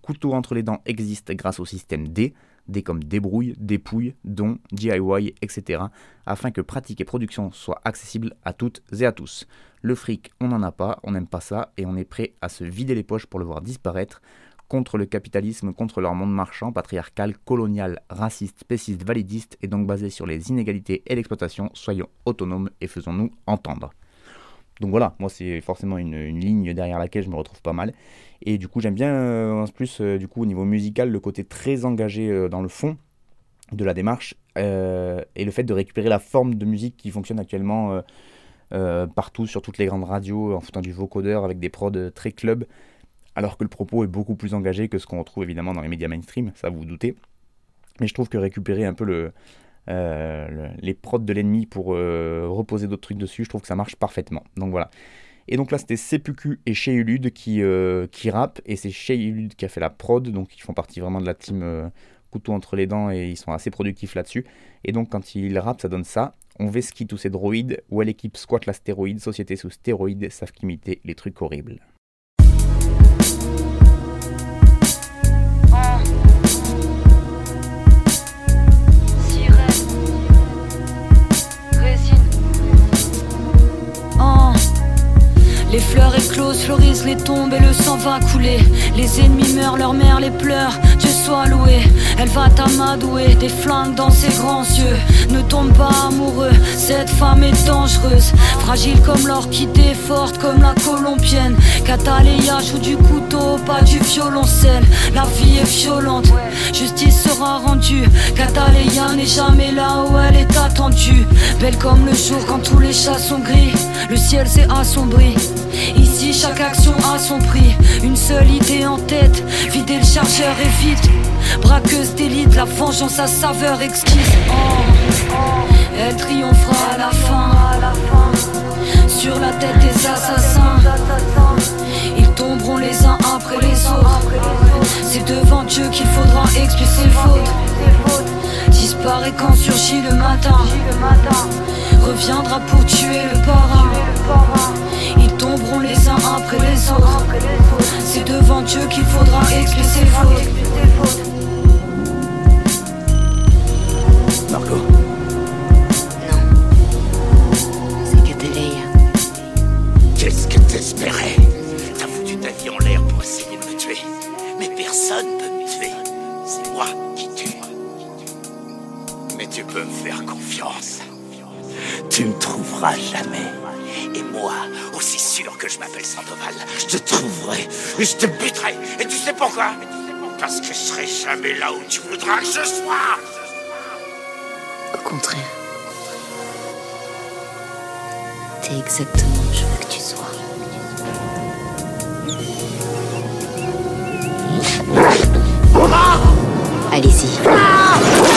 Couteau entre les dents existe grâce au système D, D comme débrouille, dépouille, don, DIY, etc., afin que pratique et production soient accessibles à toutes et à tous. Le fric, on n'en a pas, on n'aime pas ça, et on est prêt à se vider les poches pour le voir disparaître, contre le capitalisme, contre leur monde marchand, patriarcal, colonial, raciste, spéciste, validiste, et donc basé sur les inégalités et l'exploitation, soyons autonomes et faisons-nous entendre. Donc voilà, moi c'est forcément une, ligne derrière laquelle je me retrouve pas mal. Et du coup j'aime bien euh, en plus euh, du coup au niveau musical le côté très engagé euh, dans le fond de la démarche et le fait de récupérer la forme de musique qui fonctionne actuellement partout sur toutes les grandes radios en foutant du vocodeur avec des prods très club alors que le propos est beaucoup plus engagé que ce qu'on retrouve évidemment dans les médias mainstream, ça vous doutez. Mais je trouve que récupérer un peu le, le- les prods de l'ennemi pour euh, reposer d'autres trucs dessus, je trouve que ça marche parfaitement. Donc voilà. Et donc là, c'était CPQ et Sheyulud qui, euh, qui rappent, et c'est Sheyulud qui a fait la prod, donc ils font partie vraiment de la team euh, couteau entre les dents, et ils sont assez productifs là-dessus. Et donc quand ils rappent, ça donne ça. On vesquille tous ces droïdes, où l'équipe squatte la stéroïde, société sous stéroïdes, savent qu'imiter les trucs horribles. Fleurs éclosent, fleurissent les tombes et le sang va couler. Les ennemis meurent, leur mère les pleure, Dieu soit loué. Elle va t'amadouer, des flingues dans ses grands yeux. Ne tombe pas amoureux, cette femme est dangereuse. Fragile comme l'orchidée, forte comme la colombienne. Cataléa joue du couteau, pas du violoncelle. La vie est violente, justice sera rendue. Cataléa n'est jamais là où elle est attendue. Belle comme le jour quand tous les chats sont gris. Le ciel s'est assombri. Ici, chaque action a son prix. Une seule idée en tête, vider le chargeur et vite. Braqueuse d'élite, la vengeance à saveur exquise. Oh, elle triomphera à la fin. Sur la tête des assassins, ils tomberont les uns après les autres. C'est devant Dieu qu'il faudra expier ses fautes. Disparaît quand surgit le matin. Reviendra pour tuer le parrain. Ils tomberont les uns après les autres. C'est devant Dieu qu'il faudra pourquoi? Parce que je serai jamais là où tu voudras que je sois. Au contraire. T'es exactement où je veux que tu sois. Allez-y.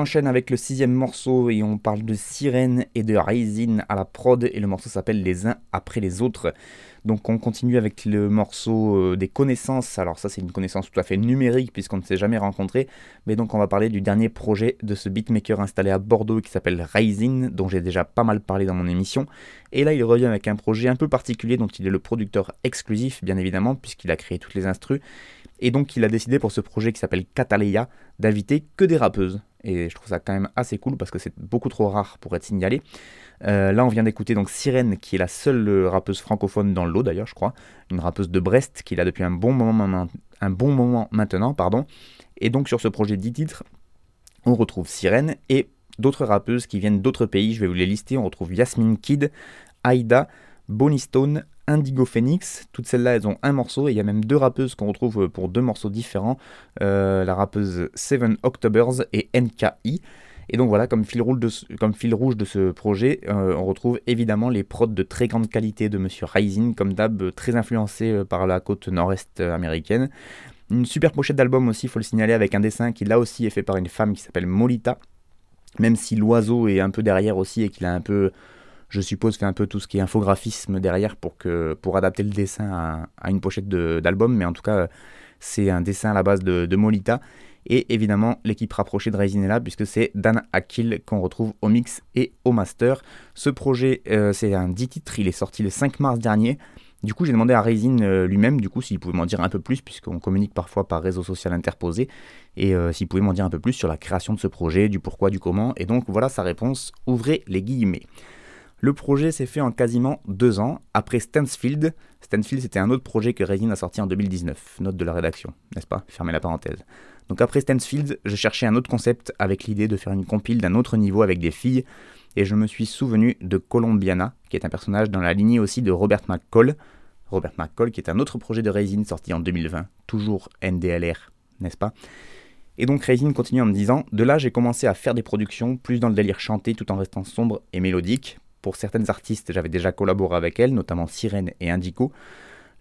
Enchaîne avec le sixième morceau et on parle de Sirène et de Rising à la prod et le morceau s'appelle Les uns après les autres. Donc on continue avec le morceau euh, des connaissances. Alors ça c'est une connaissance tout à fait numérique puisqu'on ne s'est jamais rencontré. Mais donc on va parler du dernier projet de ce beatmaker installé à Bordeaux qui s'appelle Rising dont j'ai déjà pas mal parlé dans mon émission. Et là il revient avec un projet un peu particulier dont il est le producteur exclusif bien évidemment puisqu'il a créé toutes les instrus. Et donc il a décidé pour ce projet qui s'appelle Catalea d'inviter que des rappeuses. Et je trouve ça quand même assez cool parce que c'est beaucoup trop rare pour être signalé. Euh, là on vient d'écouter donc Sirène qui est la seule euh, rappeuse francophone dans le lot d'ailleurs je crois. Une rappeuse de Brest qui est là depuis un bon moment, un bon moment maintenant. pardon. Et donc sur ce projet 10 titres on retrouve Sirène et d'autres rappeuses qui viennent d'autres pays. Je vais vous les lister. On retrouve Yasmine Kid, Aïda, Bonnie Stone, Indigo Phoenix. Toutes celles-là, elles ont un morceau et il y a même deux rappeuses qu'on retrouve pour deux morceaux différents. Euh, la rappeuse Seven Octobers et NKI. Et donc voilà, comme fil rouge de ce, projet, euh, on retrouve évidemment les prods de très grande qualité de Monsieur Rising, comme d'hab, très influencé euh, par la côte nord-est américaine. Une super pochette d'album aussi, il faut le signaler, avec un dessin qui là aussi est fait par une femme qui s'appelle Molita. Même si l'oiseau est un peu derrière aussi et qu'il a un peu je suppose, fait un peu tout ce qui est infographisme derrière pour, adapter le dessin à, une pochette d'album, mais en tout cas, c'est un dessin à la base de, de Molita. Et évidemment, l'équipe rapprochée de Raisin est là, puisque c'est Dan Akil qu'on retrouve au mix et au master. Ce projet, euh, c'est un 10 titres, il est sorti le 5 mars dernier. Du coup, j'ai demandé à Raisin euh, lui-même, du coup, s'il pouvait m'en dire un peu plus, puisqu'on communique parfois par réseau social interposé, et euh, s'il pouvait m'en dire un peu plus sur la création de ce projet, du pourquoi, du comment. Et donc, voilà sa réponse. Ouvrez les guillemets. Le projet s'est fait en quasiment deux ans, après Stansfield. Stansfield, c'était un autre projet que Raisin a sorti en 2019, note de la rédaction, n'est-ce pas? Fermez la parenthèse. Donc après Stansfield, je cherchais un autre concept avec l'idée de faire une compile d'un autre niveau avec des filles, et je me suis souvenu de Colombiana, qui est un personnage dans la lignée aussi de Robert McCall. Robert McCall, qui est un autre projet de Raisin sorti en 2020, toujours NDLR, n'est-ce pas? Et donc Raisin continue en me disant De là, j'ai commencé à faire des productions plus dans le délire chanté tout en restant sombre et mélodique. Pour certaines artistes, j'avais déjà collaboré avec elles, notamment Sirène et Indico.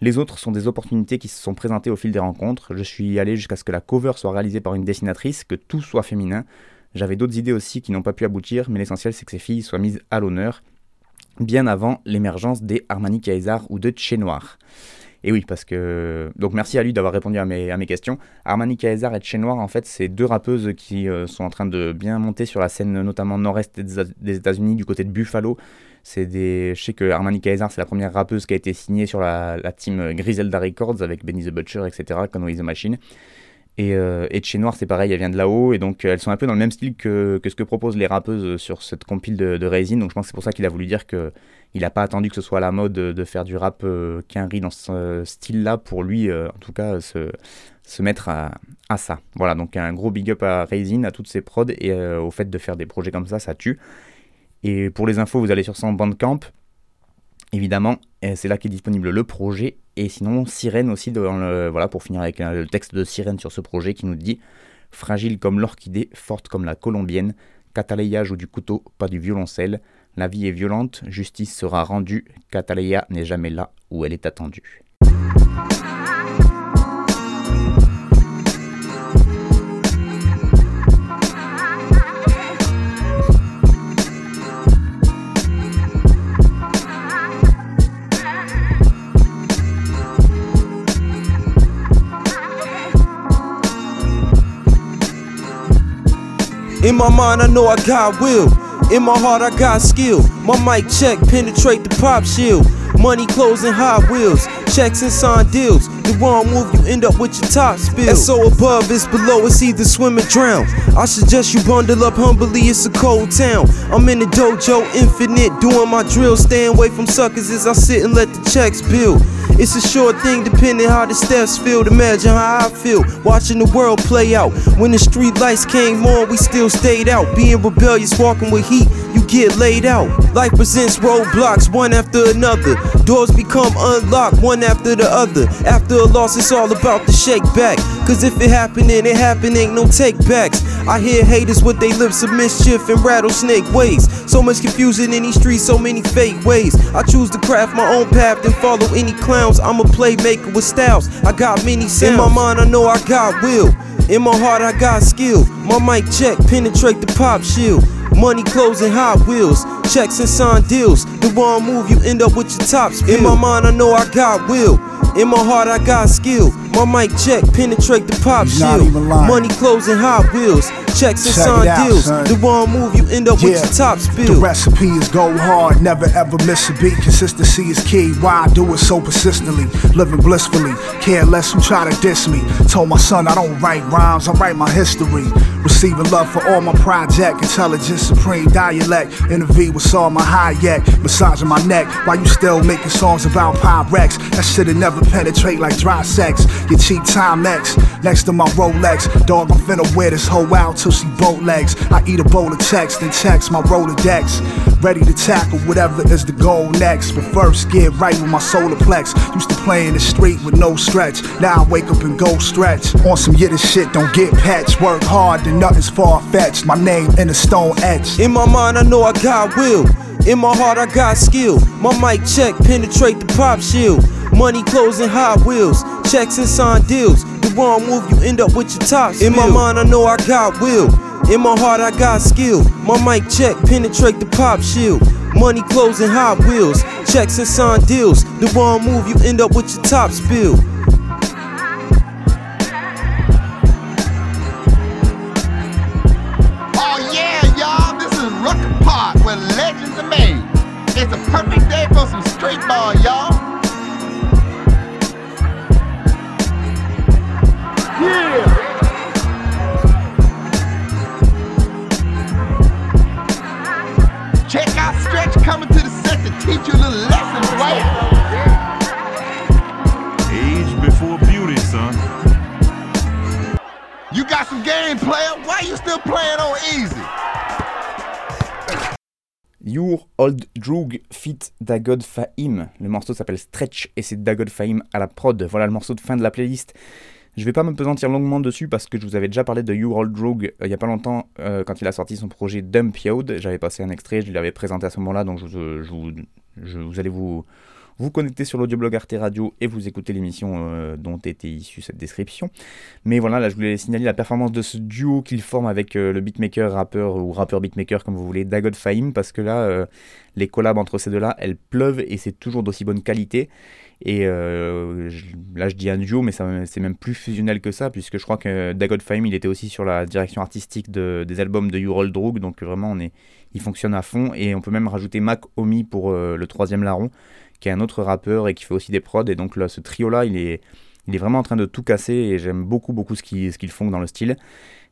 Les autres sont des opportunités qui se sont présentées au fil des rencontres. Je suis allé jusqu'à ce que la cover soit réalisée par une dessinatrice, que tout soit féminin. J'avais d'autres idées aussi qui n'ont pas pu aboutir, mais l'essentiel c'est que ces filles soient mises à l'honneur, bien avant l'émergence des Armani Kaisar ou de Che Noir. Et oui, parce que. Donc merci à lui d'avoir répondu à mes, à mes questions. Armani Kaezar et Chez Noir, en fait, c'est deux rappeuses qui euh, sont en train de bien monter sur la scène, notamment nord-est des, des États-Unis, du côté de Buffalo. Des... Je sais que Armani Kaezar, c'est la première rappeuse qui a été signée sur la, la team Griselda Records avec Benny the Butcher, etc., Conway the Machine. Et, euh, et Chez Noir, c'est pareil, elle vient de là-haut, et donc elles sont un peu dans le même style que, que ce que proposent les rappeuses sur cette compile de, de Raisin. Donc je pense que c'est pour ça qu'il a voulu dire que il n'a pas attendu que ce soit la mode de, faire du rap euh, qu'un riz dans ce style-là pour lui, euh, en tout cas, se, se mettre à, ça. Voilà, donc un gros big up à Raisin, à toutes ses prods, et euh, au fait de faire des projets comme ça, ça tue. Et pour les infos, vous allez sur son Bandcamp, évidemment, c'est là qu'est disponible le projet. Et sinon, Sirène aussi, voilà, pour finir avec le texte de Sirène sur ce projet qui nous dit Fragile comme l'orchidée, forte comme la colombienne, Cataleya joue du couteau, pas du violoncelle. La vie est violente, justice sera rendue. Cataleya n'est jamais là où elle est attendue. In my heart, I got skill. My mic check, penetrate the pop shield. Money, clothes, and Hot Wheels. Checks and sign deals. The wrong move, you end up with your top spill. So above, it's below, it's either swim or drown. I suggest you bundle up humbly, it's a cold town. I'm in the dojo, infinite, doing my drill. Staying away from suckers as I sit and let the checks build. It's a short thing, depending how the steps feel. Imagine how I feel watching the world play out. When the street lights came on, we still stayed out. Being rebellious, walking with heat, you get laid out. Life presents roadblocks, one after another. Doors become unlocked, one after the other. After a loss, it's all about the shake back. Cause if it happening, it happen, ain't no take backs. I hear haters with they lips of mischief and rattlesnake ways. So much confusion in these streets, so many fake ways. I choose to craft my own path and follow any clowns. I'm a playmaker with styles. I got many sounds. In my mind, I know I got will. In my heart, I got skill. My mic check, penetrate the pop shield. Money, clothes, and Hot Wheels. Checks and signed deals. The wrong move, you end up with your top spill. In my mind, I know I got will. In my heart, I got skill. My mic check, penetrate the pop shield. Money, clothes, and Hot Wheels. Checks and Check sign deals. son. The wrong move, you end up with Yeah. your top The spill. recipe is go hard, never ever miss a beat. Consistency is key. Why I do it so persistently, living blissfully. Care less who try to diss me. Told my son I don't write rhymes, I write my history. Receiving love for all my project, intelligence supreme dialect. Interview with all my high yak, massaging my neck. Why you still making songs about Pyrex? That shit'll never penetrate like dry sex. Your cheap Timex next to my Rolex. Dog, I'm finna wear this hoe out till she boat legs. I eat a bowl of text, then text my Rolodex. Ready to tackle whatever is the goal next. But first, get right with my solar plex. Used to play in the street with no stretch. Now I wake up and go stretch. On some Yiddish shit, don't get patched. Work hard, then nothing's far fetched. My name in a stone etched. In my mind, I know I got will. In my heart, I got skill. My mic check, penetrate the pop shield. Money, clothes, and Wheels. Checks and sign deals. The wrong move, you end up with your top spill. In my mind, I know I got will. In my heart, I got skill. My mic check, penetrate the pop shield. Money, clothes, and Hot Wheels. Checks and sign deals. The wrong move, you end up with your top spill. Dagod Fahim. Le morceau s'appelle Stretch et c'est Dagod Fahim à la prod. Voilà le morceau de fin de la playlist. Je vais pas me pesantir longuement dessus parce que je vous avais déjà parlé de Your Old Drug euh, il y a pas longtemps euh, quand il a sorti son projet Dump. J'avais passé un extrait, je l'avais présenté à ce moment-là donc je- vous allez vous, vous connecter sur l'audioblog Arte Radio et vous écouter l'émission euh, dont était issue cette description. Mais voilà, là je voulais signaler la performance de ce duo qu'il forme avec euh, le beatmaker, rappeur ou rappeur beatmaker comme vous voulez, Dagod Fahim, parce que là, euh, les collabs entre ces deux-là, elles pleuvent et c'est toujours d'aussi bonne qualité. Et là, je dis un duo, mais c'est même plus fusionnel que ça, puisque je crois que Dagod Fahim, il était aussi sur la direction artistique de- des albums de Urold Droog, donc vraiment, on est, il fonctionne à fond. Et on peut même rajouter Mac Omi pour le troisième larron, qui est un autre rappeur et qui fait aussi des prods. Et donc là, ce trio-là, il est, il est vraiment en train de tout casser, et j'aime beaucoup, beaucoup ce qu'ils qu'ils font dans le style.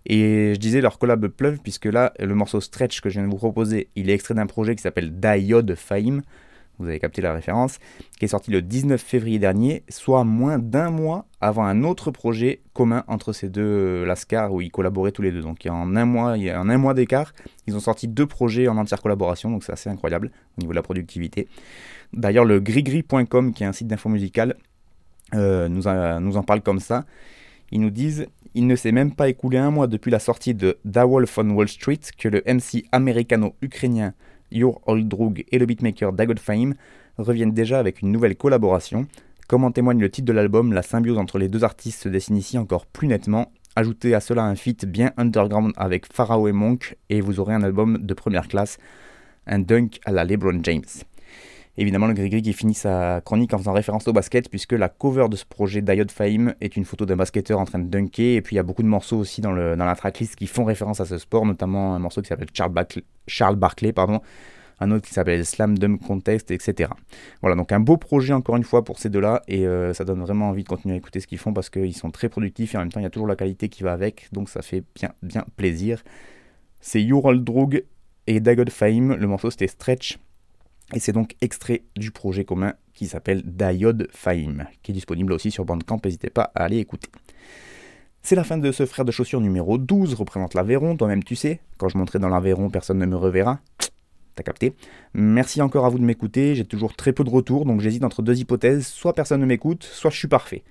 Et je disais leur collab pleuve, puisque là, le morceau Stretch que je viens de vous proposer, il est extrait d'un projet qui s'appelle Diode Fahim vous avez capté la référence, qui est sorti le 19 février dernier, soit moins d'un mois avant un autre projet commun entre ces deux euh, Lascar où ils collaboraient tous les deux. Donc en un mois, en un mois d'écart, ils ont sorti deux projets en entière collaboration, donc c'est assez incroyable au niveau de la productivité. D'ailleurs, le grigri.com, qui est un site d'info musicale, euh, nous, en parle comme ça. Ils nous disent il ne s'est même pas écoulé un mois depuis la sortie de Da Wolf on Wall Street que le MC américano-ukrainien Your Old Droog et le beatmaker Dagod Fahim reviennent déjà avec une nouvelle collaboration. Comme en témoigne le titre de l'album, la symbiose entre les deux artistes se dessine ici encore plus nettement. Ajoutez à cela un feat bien underground avec Pharaoh et Monk et vous aurez un album de première classe, un dunk à la LeBron James. Évidemment, le Grigri qui finit sa chronique en faisant référence au basket, puisque la cover de ce projet Diode Fahim est une photo d'un basketteur en train de dunker, et puis il y a beaucoup de morceaux aussi dans, la tracklist qui font référence à ce sport, notamment un morceau qui s'appelle Charles, pardon, un autre qui s'appelle Slam Dunk Contest, etc. Voilà, donc un beau projet encore une fois pour ces deux-là, et euh, ça donne vraiment envie de continuer à écouter ce qu'ils font, parce qu'ils sont très productifs, et en même temps il y a toujours la qualité qui va avec, donc ça fait bien, bien plaisir. C'est Ural Droog et Dagod Fahim, le morceau c'était Stretch, et c'est donc extrait du projet commun qui s'appelle Diode Fahim, qui est disponible aussi sur Bandcamp, n'hésitez pas à aller écouter. C'est la fin de ce frère de chaussures numéro 12, représente l'Aveyron, toi-même tu sais, quand je monterai dans l'Aveyron, personne ne me reverra. T'as capté? Merci encore à vous de m'écouter, j'ai toujours très peu de retours, donc j'hésite entre deux hypothèses, soit personne ne m'écoute, soit je suis parfait.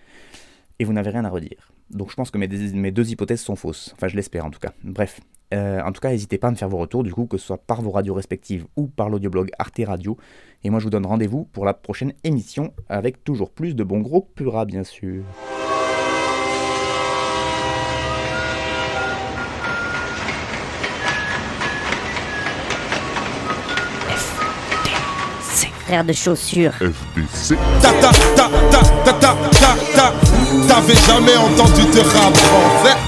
Et vous n'avez rien à redire. Donc je pense que mes deux hypothèses sont fausses, enfin je l'espère en tout cas. Bref, euh, en tout cas, n'hésitez pas à me faire vos retours, du coup, que ce soit par vos radios respectives ou par l'audioblog Arte Radio. Et moi, je vous donne rendez-vous pour la prochaine émission avec toujours plus de bons gros pura, bien sûr. Frère de chaussures. FBC. Ta ta ta ta ta ta ta ta. T'avais jamais entendu de rap français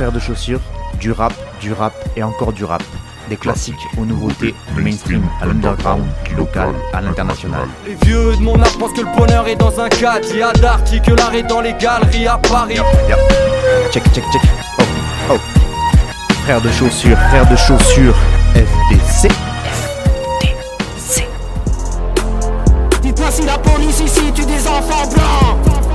Frères de chaussures, du rap, du rap et encore du rap. Des classiques aux nouveautés, du mainstream à l'underground, du local à l'international. Les vieux de mon âge pensent que le bonheur est dans un caddie à Darty, que l'art est dans les galeries à Paris. Check, check, check. Oh, oh. Frères de chaussures, frères de chaussures, FDC. Dites-moi si la police ici tue des enfants blancs